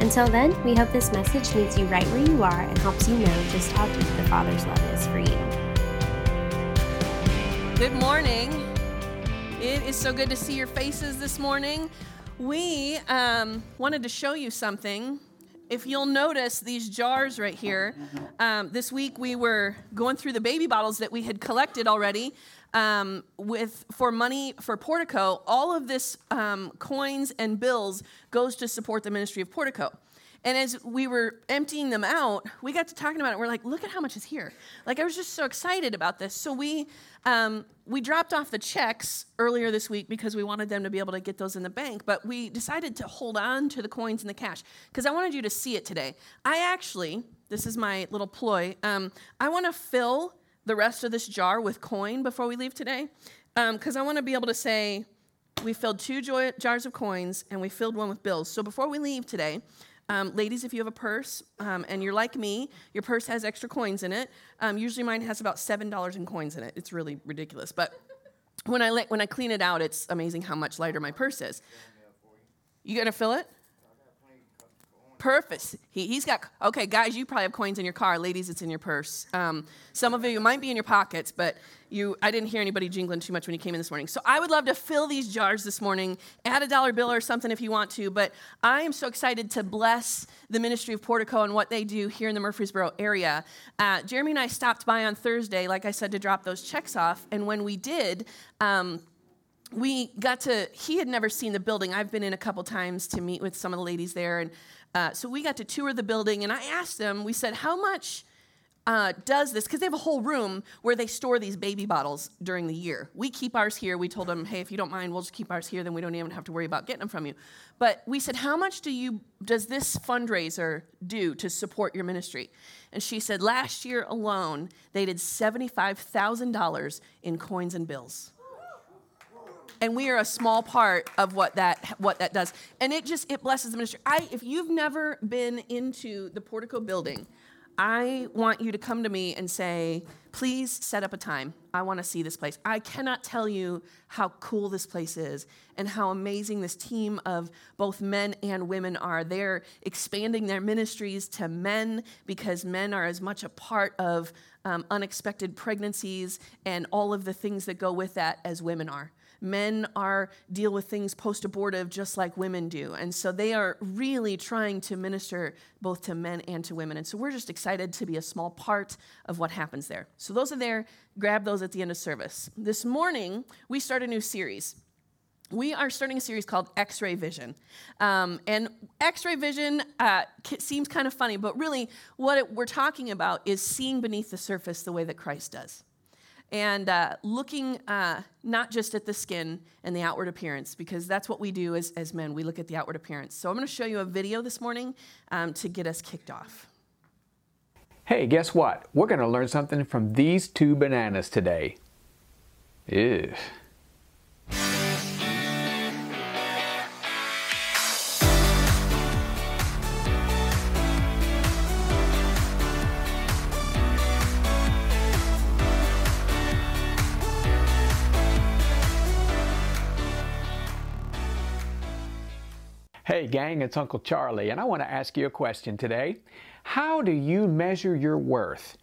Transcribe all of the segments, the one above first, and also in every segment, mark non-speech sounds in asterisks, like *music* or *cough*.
Until then, we hope this message meets you right where you are and helps you know just how deep the Father's love is for you. Good morning. It is so good to see your faces this morning. We um, wanted to show you something. If you'll notice these jars right here, um, this week we were going through the baby bottles that we had collected already um, with for money for Portico. All of this um, coins and bills goes to support the ministry of Portico. And as we were emptying them out, we got to talking about it. We're like, look at how much is here. Like I was just so excited about this. So we um, we dropped off the checks earlier this week because we wanted them to be able to get those in the bank. But we decided to hold on to the coins and the cash because I wanted you to see it today. I actually, this is my little ploy. Um, I want to fill the rest of this jar with coin before we leave today because um, I want to be able to say we filled two joy- jars of coins and we filled one with bills. So before we leave today, um, ladies, if you have a purse um, and you're like me, your purse has extra coins in it. Um, usually mine has about $7 in coins in it. It's really ridiculous. But when I, when I clean it out, it's amazing how much lighter my purse is. You gonna fill it? Perfect. He, he's got, okay, guys, you probably have coins in your car. Ladies, it's in your purse. Um, some of you might be in your pockets, but you, I didn't hear anybody jingling too much when you came in this morning. So I would love to fill these jars this morning. Add a dollar bill or something if you want to. But I am so excited to bless the ministry of Portico and what they do here in the Murfreesboro area. Uh, Jeremy and I stopped by on Thursday, like I said, to drop those checks off. And when we did, um, we got to, he had never seen the building. I've been in a couple times to meet with some of the ladies there. And uh, so we got to tour the building, and I asked them, we said, how much uh, does this? Because they have a whole room where they store these baby bottles during the year. We keep ours here. We told them, hey, if you don't mind, we'll just keep ours here, then we don't even have to worry about getting them from you. But we said, how much do you, does this fundraiser do to support your ministry? And she said, last year alone, they did $75,000 in coins and bills and we are a small part of what that what that does. And it just it blesses the ministry. I if you've never been into the portico building i want you to come to me and say please set up a time. I want to see this place. I cannot tell you how cool this place is and how amazing this team of both men and women are. They're expanding their ministries to men because men are as much a part of um, unexpected pregnancies and all of the things that go with that as women are men are deal with things post-abortive just like women do. And so they are really trying to minister both to men and to women. And so we're just excited to be a small part of what happens there. So those are there. Grab those at the end of service. This morning we start a new series. We are starting a series called X ray vision. Um, and X ray vision uh, seems kind of funny, but really, what it, we're talking about is seeing beneath the surface the way that Christ does and uh, looking uh, not just at the skin and the outward appearance, because that's what we do as, as men. We look at the outward appearance. So I'm going to show you a video this morning um, to get us kicked off. Hey, guess what? We're going to learn something from these two bananas today. Ew. Hey gang, it's Uncle Charlie, and I want to ask you a question today. How do you measure your worth?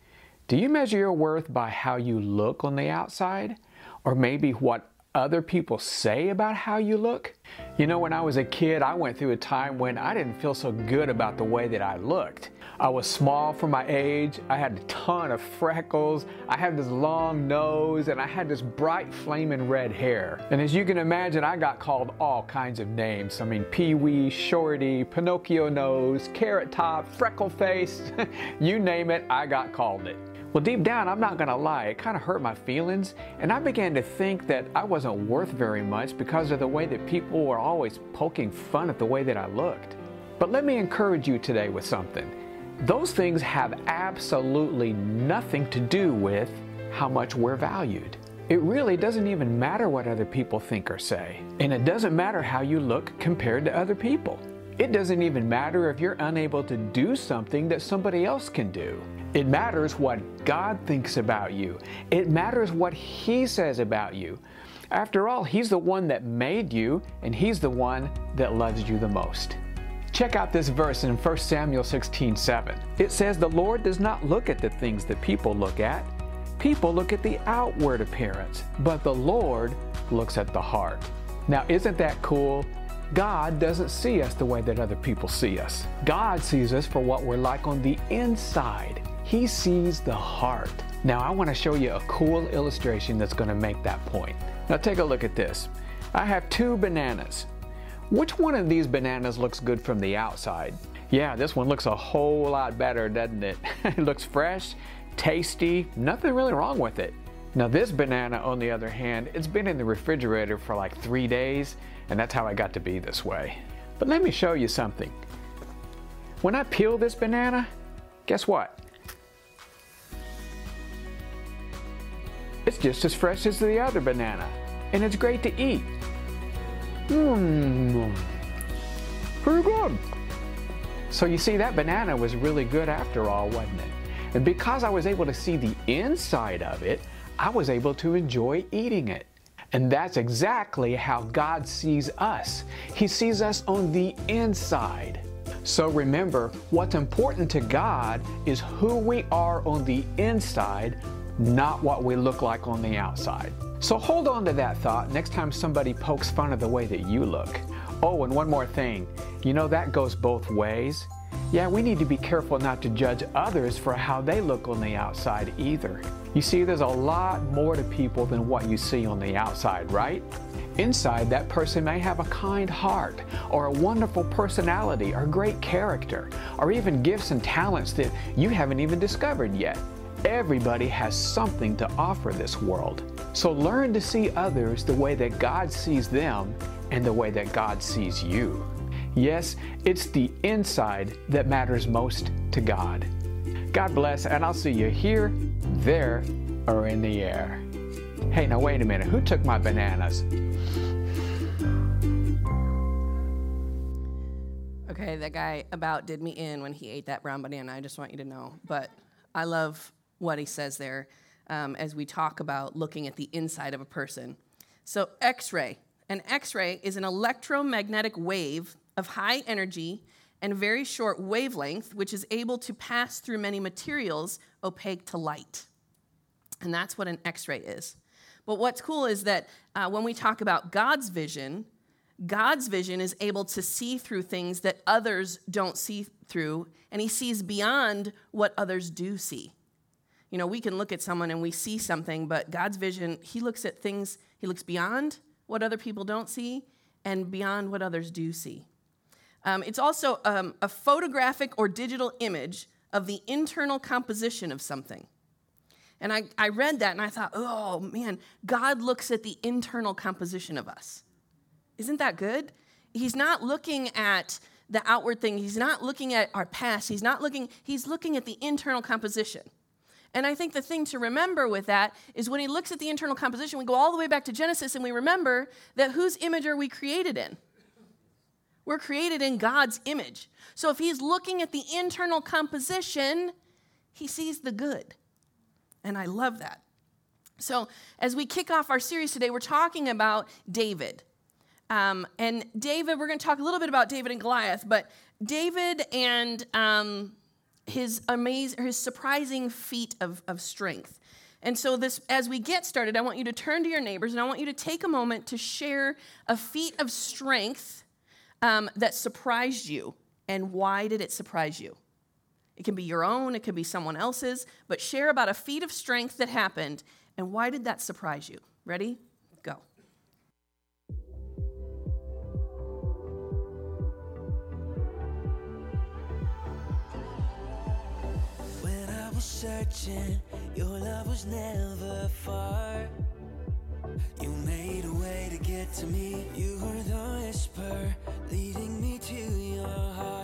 Do you measure your worth by how you look on the outside? Or maybe what other people say about how you look? You know, when I was a kid, I went through a time when I didn't feel so good about the way that I looked. I was small for my age, I had a ton of freckles, I had this long nose, and I had this bright flaming red hair. And as you can imagine, I got called all kinds of names. I mean, Pee Wee, Shorty, Pinocchio nose, Carrot Top, Freckle Face, *laughs* you name it, I got called it. Well, deep down, I'm not gonna lie, it kind of hurt my feelings, and I began to think that I wasn't worth very much because of the way that people were always poking fun at the way that I looked. But let me encourage you today with something. Those things have absolutely nothing to do with how much we're valued. It really doesn't even matter what other people think or say. And it doesn't matter how you look compared to other people. It doesn't even matter if you're unable to do something that somebody else can do. It matters what God thinks about you. It matters what He says about you. After all, He's the one that made you, and He's the one that loves you the most. Check out this verse in 1 Samuel 16 7. It says, The Lord does not look at the things that people look at. People look at the outward appearance, but the Lord looks at the heart. Now, isn't that cool? God doesn't see us the way that other people see us. God sees us for what we're like on the inside. He sees the heart. Now, I want to show you a cool illustration that's going to make that point. Now, take a look at this. I have two bananas. Which one of these bananas looks good from the outside? Yeah, this one looks a whole lot better, doesn't it? *laughs* it looks fresh, tasty, nothing really wrong with it. Now, this banana, on the other hand, it's been in the refrigerator for like three days and that's how I got to be this way. But let me show you something. When I peel this banana, guess what? It's just as fresh as the other banana, and it's great to eat. Mmm, pretty good. So you see, that banana was really good after all, wasn't it? And because I was able to see the inside of it, I was able to enjoy eating it. And that's exactly how God sees us. He sees us on the inside. So remember, what's important to God is who we are on the inside, not what we look like on the outside. So hold on to that thought next time somebody pokes fun of the way that you look. Oh, and one more thing. You know, that goes both ways. Yeah, we need to be careful not to judge others for how they look on the outside either. You see, there's a lot more to people than what you see on the outside, right? Inside, that person may have a kind heart, or a wonderful personality, or great character, or even gifts and talents that you haven't even discovered yet. Everybody has something to offer this world. So learn to see others the way that God sees them and the way that God sees you. Yes, it's the inside that matters most to God. God bless, and I'll see you here, there, or in the air. Hey, now wait a minute. Who took my bananas? Okay, that guy about did me in when he ate that brown banana. I just want you to know. But I love what he says there um, as we talk about looking at the inside of a person. So, X ray. An X ray is an electromagnetic wave of high energy and very short wavelength, which is able to pass through many materials opaque to light. And that's what an X ray is. But what's cool is that uh, when we talk about God's vision, God's vision is able to see through things that others don't see through, and He sees beyond what others do see. You know, we can look at someone and we see something, but God's vision, He looks at things, He looks beyond what other people don't see and beyond what others do see. Um, it's also um, a photographic or digital image of the internal composition of something. And I, I read that and I thought, oh man, God looks at the internal composition of us. Isn't that good? He's not looking at the outward thing, He's not looking at our past, He's not looking, He's looking at the internal composition. And I think the thing to remember with that is when He looks at the internal composition, we go all the way back to Genesis and we remember that whose image are we created in? We're created in God's image. So if he's looking at the internal composition, he sees the good. And I love that. So as we kick off our series today, we're talking about David. Um, and David, we're going to talk a little bit about David and Goliath, but David and um, his amazing, his surprising feat of, of strength. And so, this, as we get started, I want you to turn to your neighbors and I want you to take a moment to share a feat of strength um, that surprised you, and why did it surprise you? It can be your own, it could be someone else's, but share about a feat of strength that happened, and why did that surprise you? Ready? Was searching, your love was never far. You made a way to get to me. You were the whisper leading me to your heart.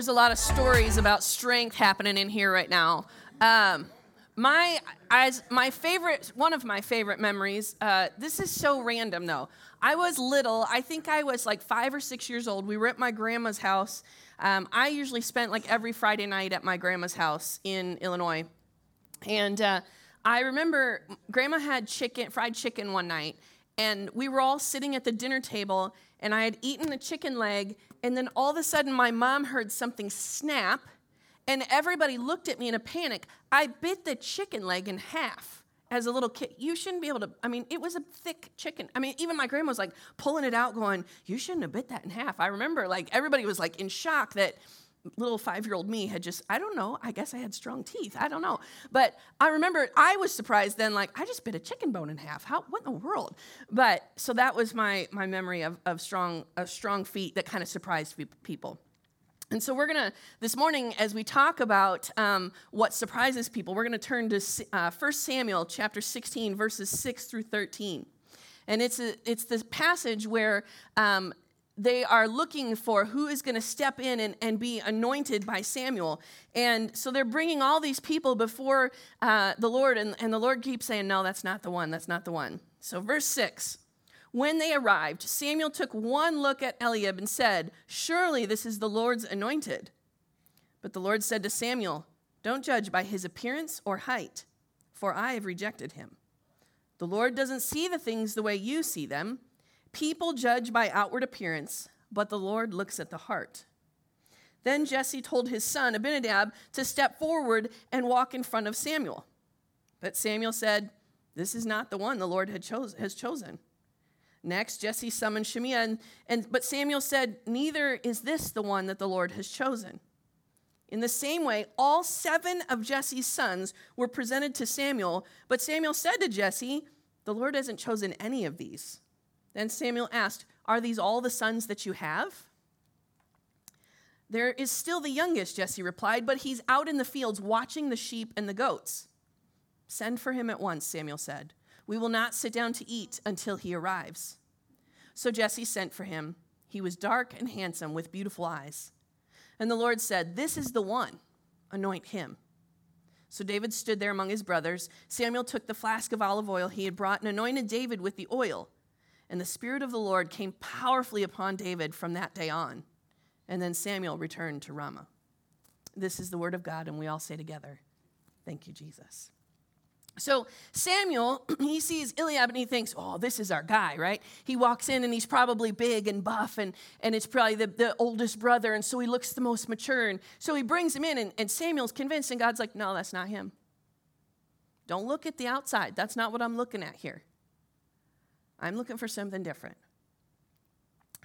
There's a lot of stories about strength happening in here right now. Um, my as my favorite, one of my favorite memories. Uh, this is so random though. I was little. I think I was like five or six years old. We were at my grandma's house. Um, I usually spent like every Friday night at my grandma's house in Illinois, and uh, I remember grandma had chicken, fried chicken one night, and we were all sitting at the dinner table, and I had eaten a chicken leg, and then all of a sudden my mom heard something snap, and everybody looked at me in a panic. I bit the chicken leg in half as a little kid. You shouldn't be able to, I mean, it was a thick chicken. I mean, even my grandma was like pulling it out, going, You shouldn't have bit that in half. I remember like everybody was like in shock that little five year old me had just, I don't know, I guess I had strong teeth. I don't know. But I remember I was surprised then, like, I just bit a chicken bone in half. How, what in the world? But so that was my, my memory of, of strong, of strong feat that kind of surprised people. And so we're going to, this morning, as we talk about um, what surprises people, we're going to turn to uh, 1 Samuel chapter 16, verses 6 through 13. And it's, a, it's this passage where um, they are looking for who is going to step in and, and be anointed by Samuel. And so they're bringing all these people before uh, the Lord, and, and the Lord keeps saying, No, that's not the one, that's not the one. So, verse 6 When they arrived, Samuel took one look at Eliab and said, Surely this is the Lord's anointed. But the Lord said to Samuel, Don't judge by his appearance or height, for I have rejected him. The Lord doesn't see the things the way you see them. People judge by outward appearance, but the Lord looks at the heart. Then Jesse told his son Abinadab to step forward and walk in front of Samuel. But Samuel said, This is not the one the Lord has chosen. Next, Jesse summoned Shimei, and, and, but Samuel said, Neither is this the one that the Lord has chosen. In the same way, all seven of Jesse's sons were presented to Samuel, but Samuel said to Jesse, The Lord hasn't chosen any of these. Then Samuel asked, Are these all the sons that you have? There is still the youngest, Jesse replied, but he's out in the fields watching the sheep and the goats. Send for him at once, Samuel said. We will not sit down to eat until he arrives. So Jesse sent for him. He was dark and handsome with beautiful eyes. And the Lord said, This is the one, anoint him. So David stood there among his brothers. Samuel took the flask of olive oil he had brought and anointed David with the oil. And the Spirit of the Lord came powerfully upon David from that day on. And then Samuel returned to Ramah. This is the word of God, and we all say together, Thank you, Jesus. So Samuel, *clears throat* he sees Eliab and he thinks, oh, this is our guy, right? He walks in and he's probably big and buff and, and it's probably the, the oldest brother. And so he looks the most mature. And so he brings him in and, and Samuel's convinced and God's like, no, that's not him. Don't look at the outside. That's not what I'm looking at here. I'm looking for something different.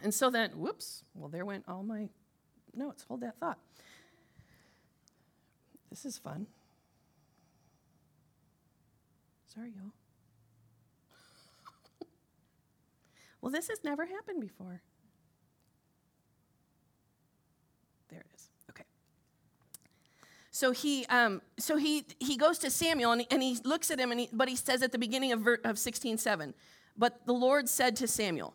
And so then, whoops, well, there went all my notes. Hold that thought. This is fun. Sorry, y'all. *laughs* well, this has never happened before. There it is. Okay. So he, um, so he, he goes to Samuel and he, and he looks at him, and he, but he says at the beginning of, ver, of 16 7, but the Lord said to Samuel,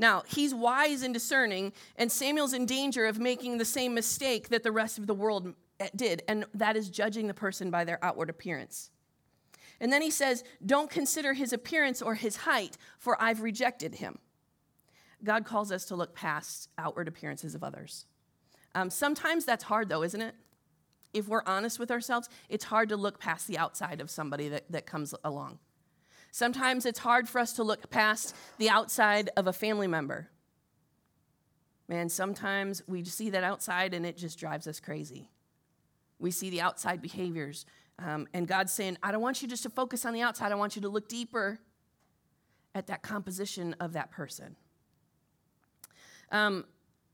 now, he's wise and discerning, and Samuel's in danger of making the same mistake that the rest of the world eh, did, and that is judging the person by their outward appearance. And then he says, Don't consider his appearance or his height, for I've rejected him. God calls us to look past outward appearances of others. Um, sometimes that's hard, though, isn't it? If we're honest with ourselves, it's hard to look past the outside of somebody that, that comes along. Sometimes it's hard for us to look past the outside of a family member. Man, sometimes we see that outside and it just drives us crazy. We see the outside behaviors, um, and God's saying, I don't want you just to focus on the outside, I want you to look deeper at that composition of that person. Um,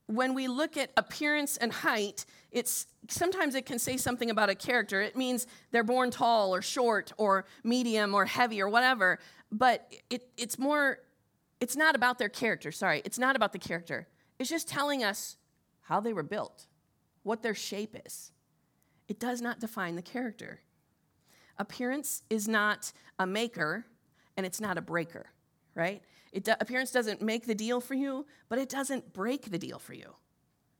when we look at appearance and height, it's sometimes it can say something about a character. It means they're born tall or short or medium or heavy or whatever. But it, it's more, it's not about their character. Sorry, it's not about the character. It's just telling us how they were built, what their shape is. It does not define the character. Appearance is not a maker and it's not a breaker, right? It do, appearance doesn't make the deal for you, but it doesn't break the deal for you.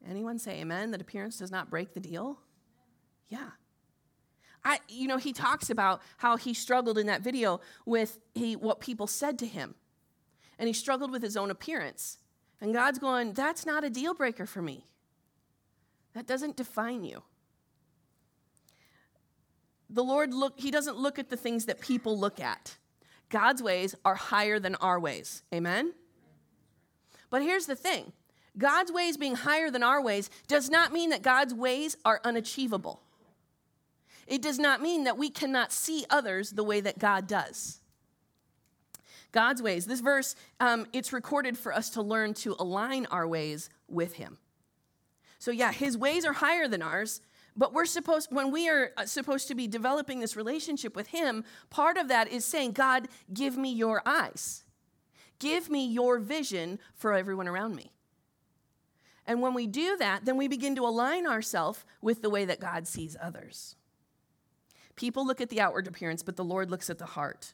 Anyone say amen that appearance does not break the deal? Yeah. I, you know, he talks about how he struggled in that video with he, what people said to him. And he struggled with his own appearance. And God's going, that's not a deal breaker for me. That doesn't define you. The Lord look he doesn't look at the things that people look at. God's ways are higher than our ways. Amen. But here's the thing. God's ways being higher than our ways does not mean that God's ways are unachievable. It does not mean that we cannot see others the way that God does. God's ways. This verse, um, it's recorded for us to learn to align our ways with Him. So, yeah, His ways are higher than ours, but we're supposed, when we are uh, supposed to be developing this relationship with Him, part of that is saying, God, give me your eyes. Give me your vision for everyone around me. And when we do that, then we begin to align ourselves with the way that God sees others. People look at the outward appearance, but the Lord looks at the heart.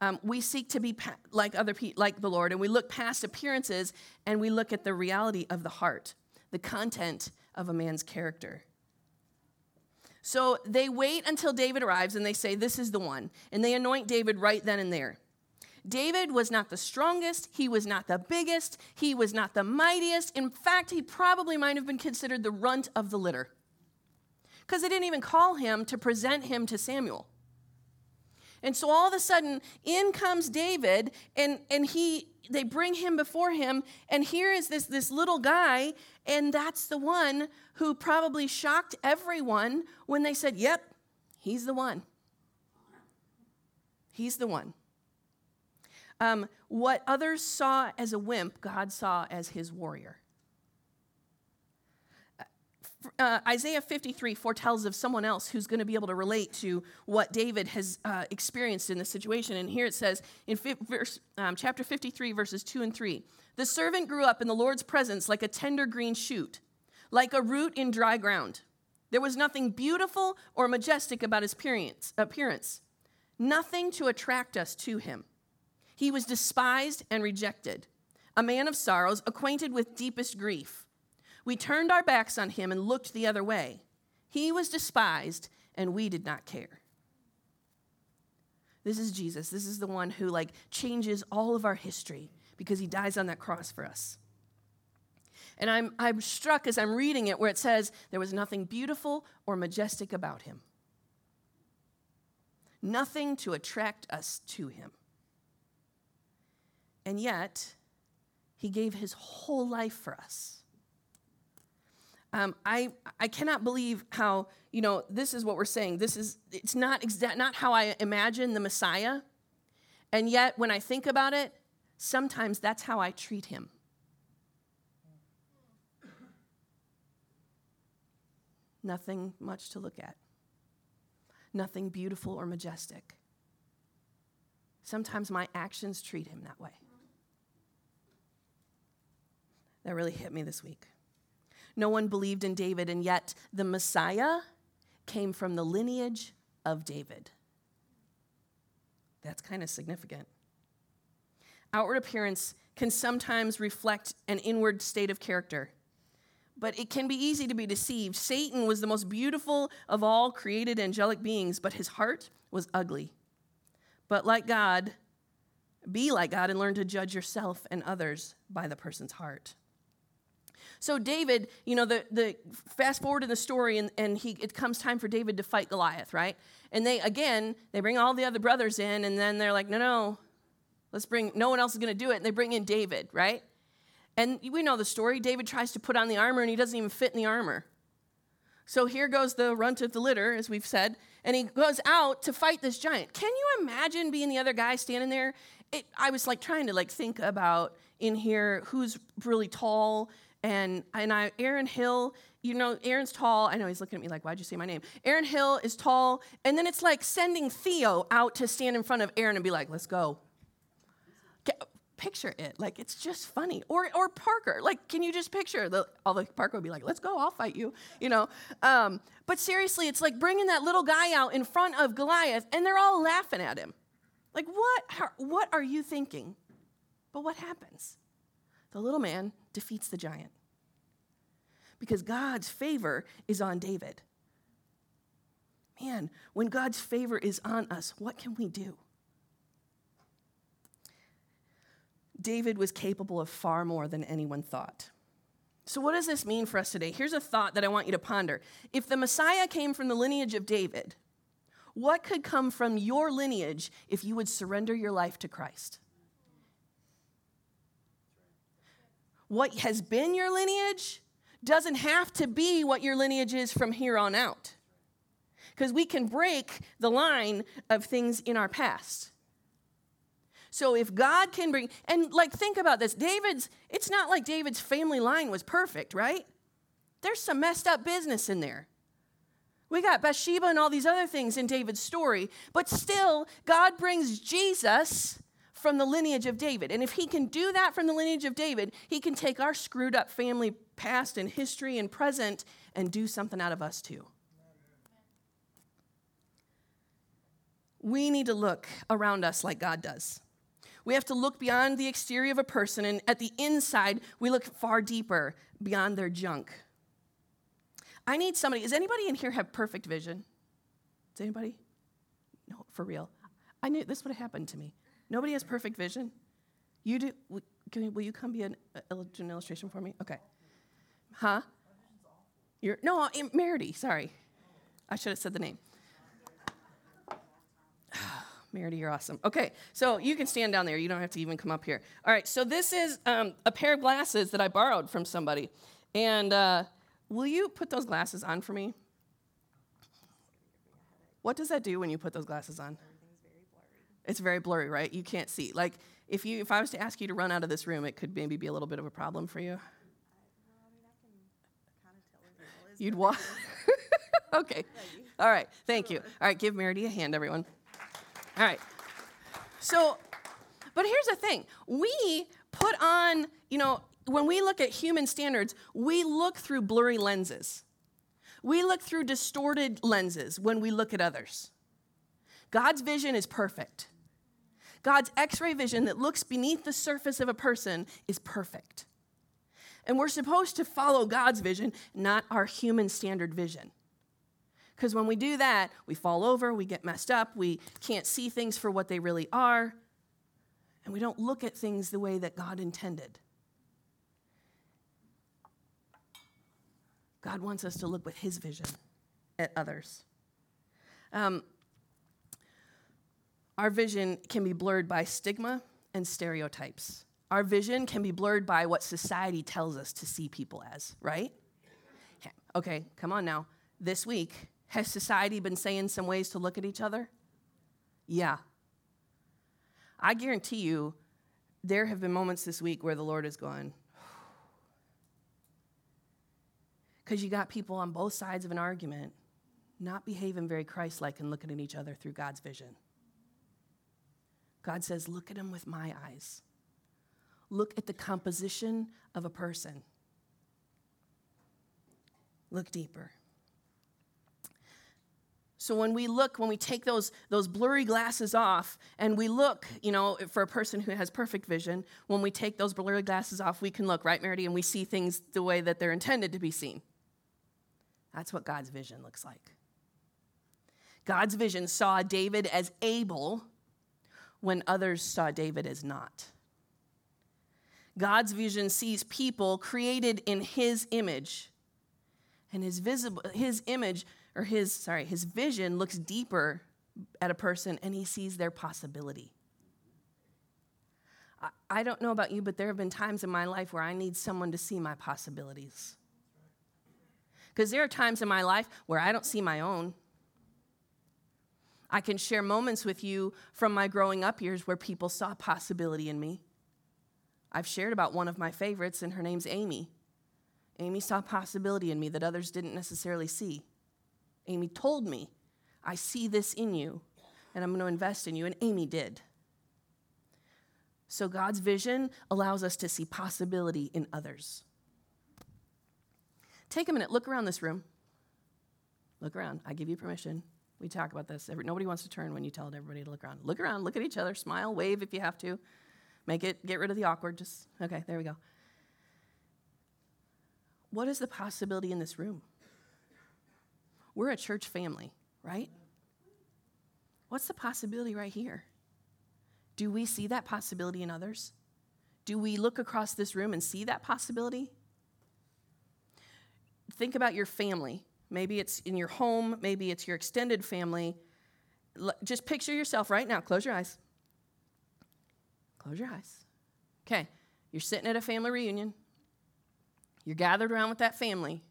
Um, we seek to be pa- like other like the Lord, and we look past appearances and we look at the reality of the heart, the content of a man's character. So they wait until David arrives and they say, This is the one. And they anoint David right then and there. David was not the strongest, he was not the biggest, he was not the mightiest. In fact, he probably might have been considered the runt of the litter. Because they didn't even call him to present him to Samuel. And so all of a sudden, in comes David, and, and he they bring him before him, and here is this, this little guy, and that's the one who probably shocked everyone when they said, Yep, he's the one. He's the one. Um, what others saw as a wimp, God saw as his warrior uh, Isaiah 53 foretells of someone else who's going to be able to relate to what David has uh, experienced in this situation. And here it says in fi- verse, um, chapter 53, verses 2 and 3 The servant grew up in the Lord's presence like a tender green shoot, like a root in dry ground. There was nothing beautiful or majestic about his appearance, nothing to attract us to him. He was despised and rejected, a man of sorrows, acquainted with deepest grief. We turned our backs on him and looked the other way. He was despised, and we did not care. This is Jesus. This is the one who like changes all of our history because he dies on that cross for us. And I'm, I'm struck as I'm reading it where it says there was nothing beautiful or majestic about him, nothing to attract us to him. And yet, he gave his whole life for us. Um, I, I cannot believe how, you know, this is what we're saying. This is, it's not, exa- not how I imagine the Messiah. And yet, when I think about it, sometimes that's how I treat him. Nothing much to look at, nothing beautiful or majestic. Sometimes my actions treat him that way. That really hit me this week. No one believed in David, and yet the Messiah came from the lineage of David. That's kind of significant. Outward appearance can sometimes reflect an inward state of character, but it can be easy to be deceived. Satan was the most beautiful of all created angelic beings, but his heart was ugly. But like God, be like God and learn to judge yourself and others by the person's heart. So David, you know, the, the fast forward in the story, and, and he, it comes time for David to fight Goliath, right? And they, again, they bring all the other brothers in, and then they're like, no, no, let's bring, no one else is to do it. And they bring in David, right? And we know the story. David tries to put on the armor, and he doesn't even fit in the armor. So here goes the runt of the litter, as we've said, and he goes out to fight this giant. Can you imagine being the other guy standing there? It, I was like trying to like think about in here who's really tall and and I Aaron Hill, you know, Aaron's tall. I know he's looking at me like, why'd you say my name? Aaron Hill is tall, and then it's like sending Theo out to stand in front of Aaron and be like, let's go. Picture it, like it's just funny. Or or Parker, like, can you just picture the all the Parker would be like, let's go, I'll fight you, you know. Um, but seriously, it's like bringing that little guy out in front of Goliath, and they're all laughing at him. Like, what? How, what are you thinking? But what happens? The little man defeats the giant. because God's favor is on David. Man, when God's favor is on us, what can we do? David was capable of far more than anyone thought. So, what does this mean for us today? Here's a thought that I want you to ponder. If the Messiah came from the lineage of David, what could come from your lineage if you would surrender your life to Christ? What has been your lineage doesn't have to be what your lineage is from here on out. Because we can break the line of things in our past. So if God can bring, and like think about this David's, it's not like David's family line was perfect, right? There's some messed up business in there. We got Bathsheba and all these other things in David's story, but still, God brings Jesus from the lineage of David. And if he can do that from the lineage of David, he can take our screwed up family past and history and present and do something out of us too. We need to look around us like God does. We have to look beyond the exterior of a person, and at the inside, we look far deeper beyond their junk. I need somebody. Does anybody in here have perfect vision? Does anybody? No, for real. I knew this would have happened to me. Nobody has perfect vision. You do. Will you come be an, an illustration for me? Okay. Huh? You're no, Merity. Sorry, I should have said the name. *sighs* Merity, you're awesome. Okay, so you can stand down there. You don't have to even come up here. All right, so this is um, a pair of glasses that I borrowed from somebody. And uh, will you put those glasses on for me? What does that do when you put those glasses on? It's very blurry, right? You can't see. Like if you if I was to ask you to run out of this room, it could maybe be a little bit of a problem for you. You'd walk. *laughs* okay. All right. Thank you. All right. Give Merity a hand, everyone. All right. So, but here's the thing we put on, you know, when we look at human standards, we look through blurry lenses. We look through distorted lenses when we look at others. God's vision is perfect. God's x ray vision that looks beneath the surface of a person is perfect. And we're supposed to follow God's vision, not our human standard vision. Because when we do that, we fall over, we get messed up, we can't see things for what they really are, and we don't look at things the way that God intended. God wants us to look with His vision at others. Um, our vision can be blurred by stigma and stereotypes. Our vision can be blurred by what society tells us to see people as, right? Okay, come on now. This week, has society been saying some ways to look at each other? Yeah. I guarantee you, there have been moments this week where the Lord has gone, *sighs* because you got people on both sides of an argument not behaving very Christ like and looking at each other through God's vision. God says, Look at him with my eyes. Look at the composition of a person. Look deeper. So when we look, when we take those, those blurry glasses off and we look, you know, for a person who has perfect vision, when we take those blurry glasses off, we can look, right, Merity, and we see things the way that they're intended to be seen. That's what God's vision looks like. God's vision saw David as able when others saw David as not. God's vision sees people created in his image. And his visible his image or his, sorry, his vision looks deeper at a person and he sees their possibility. I, I don't know about you, but there have been times in my life where I need someone to see my possibilities. Because there are times in my life where I don't see my own. I can share moments with you from my growing up years where people saw possibility in me. I've shared about one of my favorites, and her name's Amy. Amy saw possibility in me that others didn't necessarily see. Amy told me, I see this in you, and I'm going to invest in you. And Amy did. So God's vision allows us to see possibility in others. Take a minute, look around this room. Look around. I give you permission. We talk about this. Nobody wants to turn when you tell everybody to look around. Look around, look at each other, smile, wave if you have to. Make it, get rid of the awkward. Just, okay, there we go. what is the possibility in this room? We're a church family, right? What's the possibility right here? Do we see that possibility in others? Do we look across this room and see that possibility? Think about your family. Maybe it's in your home, maybe it's your extended family. Just picture yourself right now. Close your eyes. Close your eyes. Okay, you're sitting at a family reunion. You're gathered around with that family.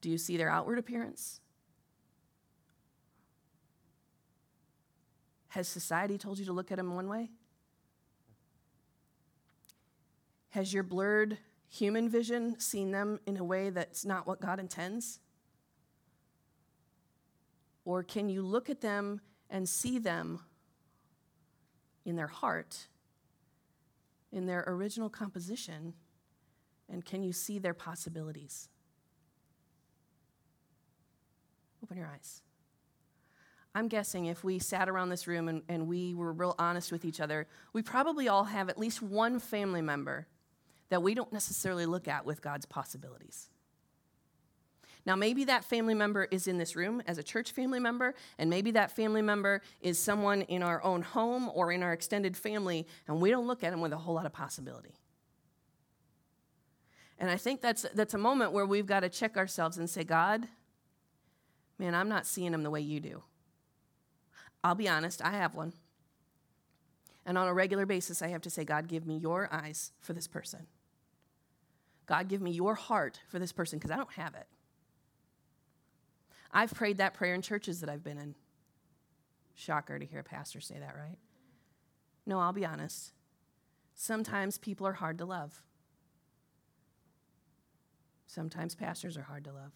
Do you see their outward appearance? Has society told you to look at them one way? Has your blurred human vision seen them in a way that's not what God intends? Or can you look at them and see them in their heart, in their original composition, and can you see their possibilities? Open your eyes. I'm guessing if we sat around this room and, and we were real honest with each other, we probably all have at least one family member that we don't necessarily look at with God's possibilities. Now, maybe that family member is in this room as a church family member, and maybe that family member is someone in our own home or in our extended family, and we don't look at them with a whole lot of possibility. And I think that's, that's a moment where we've got to check ourselves and say, God, man, I'm not seeing them the way you do. I'll be honest, I have one. And on a regular basis, I have to say, God, give me your eyes for this person. God, give me your heart for this person because I don't have it. I've prayed that prayer in churches that I've been in. Shocker to hear a pastor say that, right? No, I'll be honest. Sometimes people are hard to love. Sometimes pastors are hard to love.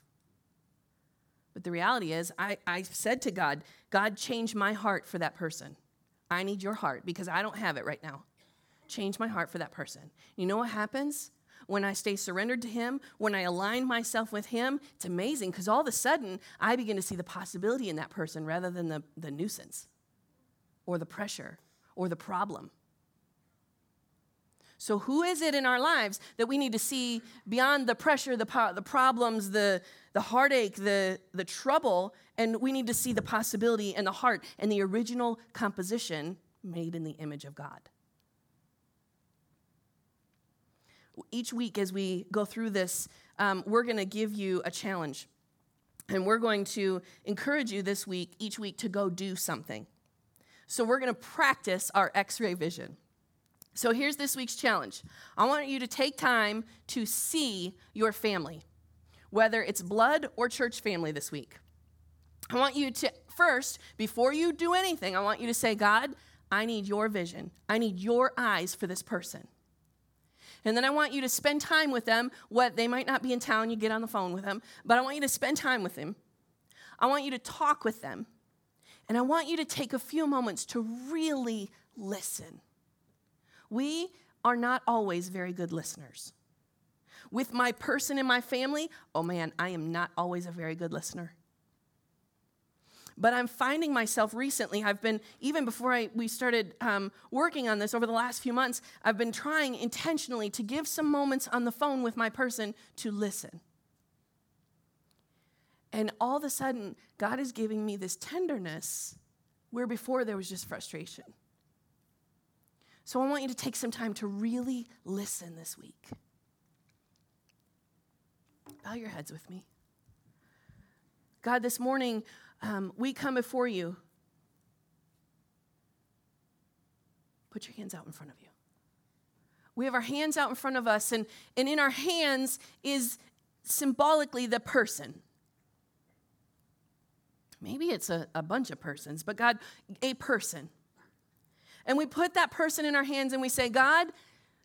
But the reality is, I, I said to God, God, change my heart for that person. I need your heart because I don't have it right now. Change my heart for that person. You know what happens? When I stay surrendered to Him, when I align myself with Him, it's amazing because all of a sudden I begin to see the possibility in that person rather than the, the nuisance or the pressure or the problem. So, who is it in our lives that we need to see beyond the pressure, the, the problems, the, the heartache, the, the trouble, and we need to see the possibility and the heart and the original composition made in the image of God? Each week as we go through this, um, we're going to give you a challenge. And we're going to encourage you this week, each week, to go do something. So we're going to practice our x ray vision. So here's this week's challenge I want you to take time to see your family, whether it's blood or church family this week. I want you to first, before you do anything, I want you to say, God, I need your vision. I need your eyes for this person. And then I want you to spend time with them. What they might not be in town, you get on the phone with them, but I want you to spend time with them. I want you to talk with them. And I want you to take a few moments to really listen. We are not always very good listeners. With my person in my family, oh man, I am not always a very good listener. But I'm finding myself recently, I've been, even before I, we started um, working on this over the last few months, I've been trying intentionally to give some moments on the phone with my person to listen. And all of a sudden, God is giving me this tenderness where before there was just frustration. So I want you to take some time to really listen this week. Bow your heads with me. God, this morning, um, we come before you. Put your hands out in front of you. We have our hands out in front of us, and, and in our hands is symbolically the person. Maybe it's a, a bunch of persons, but God, a person. And we put that person in our hands and we say, God,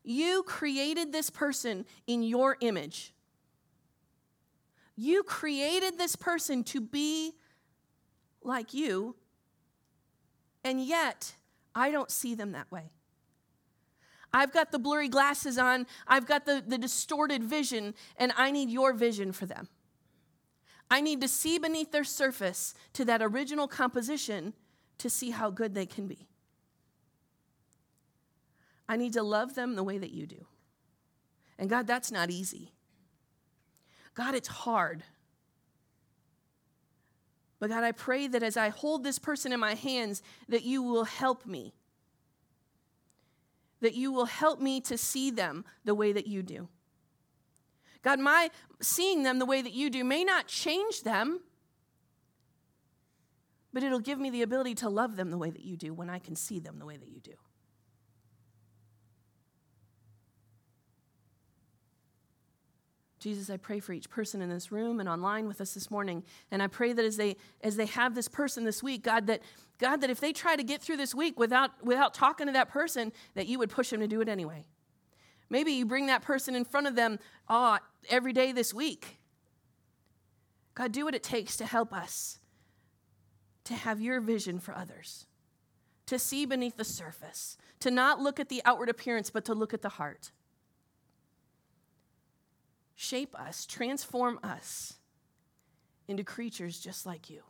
you created this person in your image. You created this person to be like you, and yet I don't see them that way. I've got the blurry glasses on, I've got the, the distorted vision, and I need your vision for them. I need to see beneath their surface to that original composition to see how good they can be. I need to love them the way that you do. And God, that's not easy. God, it's hard. But God, I pray that as I hold this person in my hands, that you will help me. That you will help me to see them the way that you do. God, my seeing them the way that you do may not change them, but it'll give me the ability to love them the way that you do when I can see them the way that you do. Jesus, I pray for each person in this room and online with us this morning. And I pray that as they as they have this person this week, God, that God, that if they try to get through this week without without talking to that person, that you would push them to do it anyway. Maybe you bring that person in front of them oh, every day this week. God, do what it takes to help us to have your vision for others, to see beneath the surface, to not look at the outward appearance, but to look at the heart shape us, transform us into creatures just like you.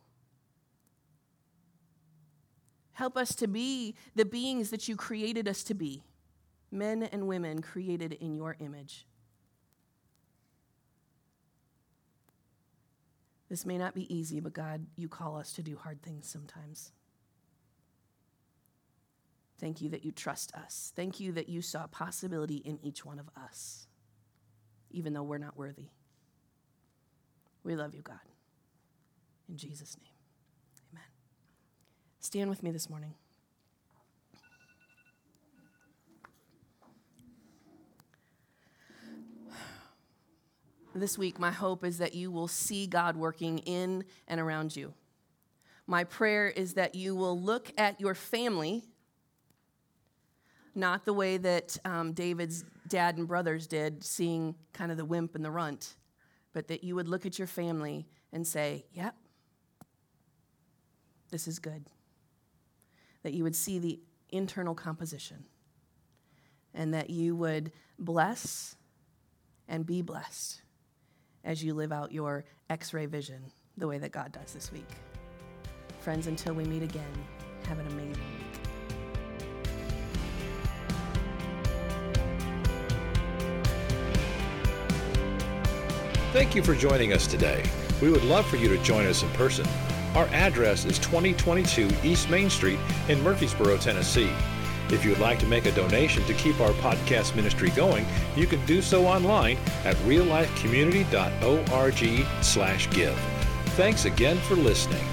Help us to be the beings that you created us to be men and women created in your image. This may not be easy, but God, you call us to do hard things sometimes. Thank you that you trust us. Thank you that you saw possibility in each one of us even though we're not worthy. We love you, God. In Jesus' name, amen. Stand with me this morning. This week, my hope is that you will see God working in and around you. My prayer is that you will look at your family not the way that um, David's dad and brothers did, seeing kind of the wimp and the runt, but that you would look at your family and say, Yep, this is good. That you would see the internal composition and that you would bless and be blessed as you live out your x ray vision the way that God does this week. Friends, until we meet again, have an amazing Thank you for joining us today. We would love for you to join us in person. Our address is 2022 East Main Street in Murfreesboro, Tennessee. If you would like to make a donation to keep our podcast ministry going, you can do so online at reallifecommunity.org/give. Thanks again for listening.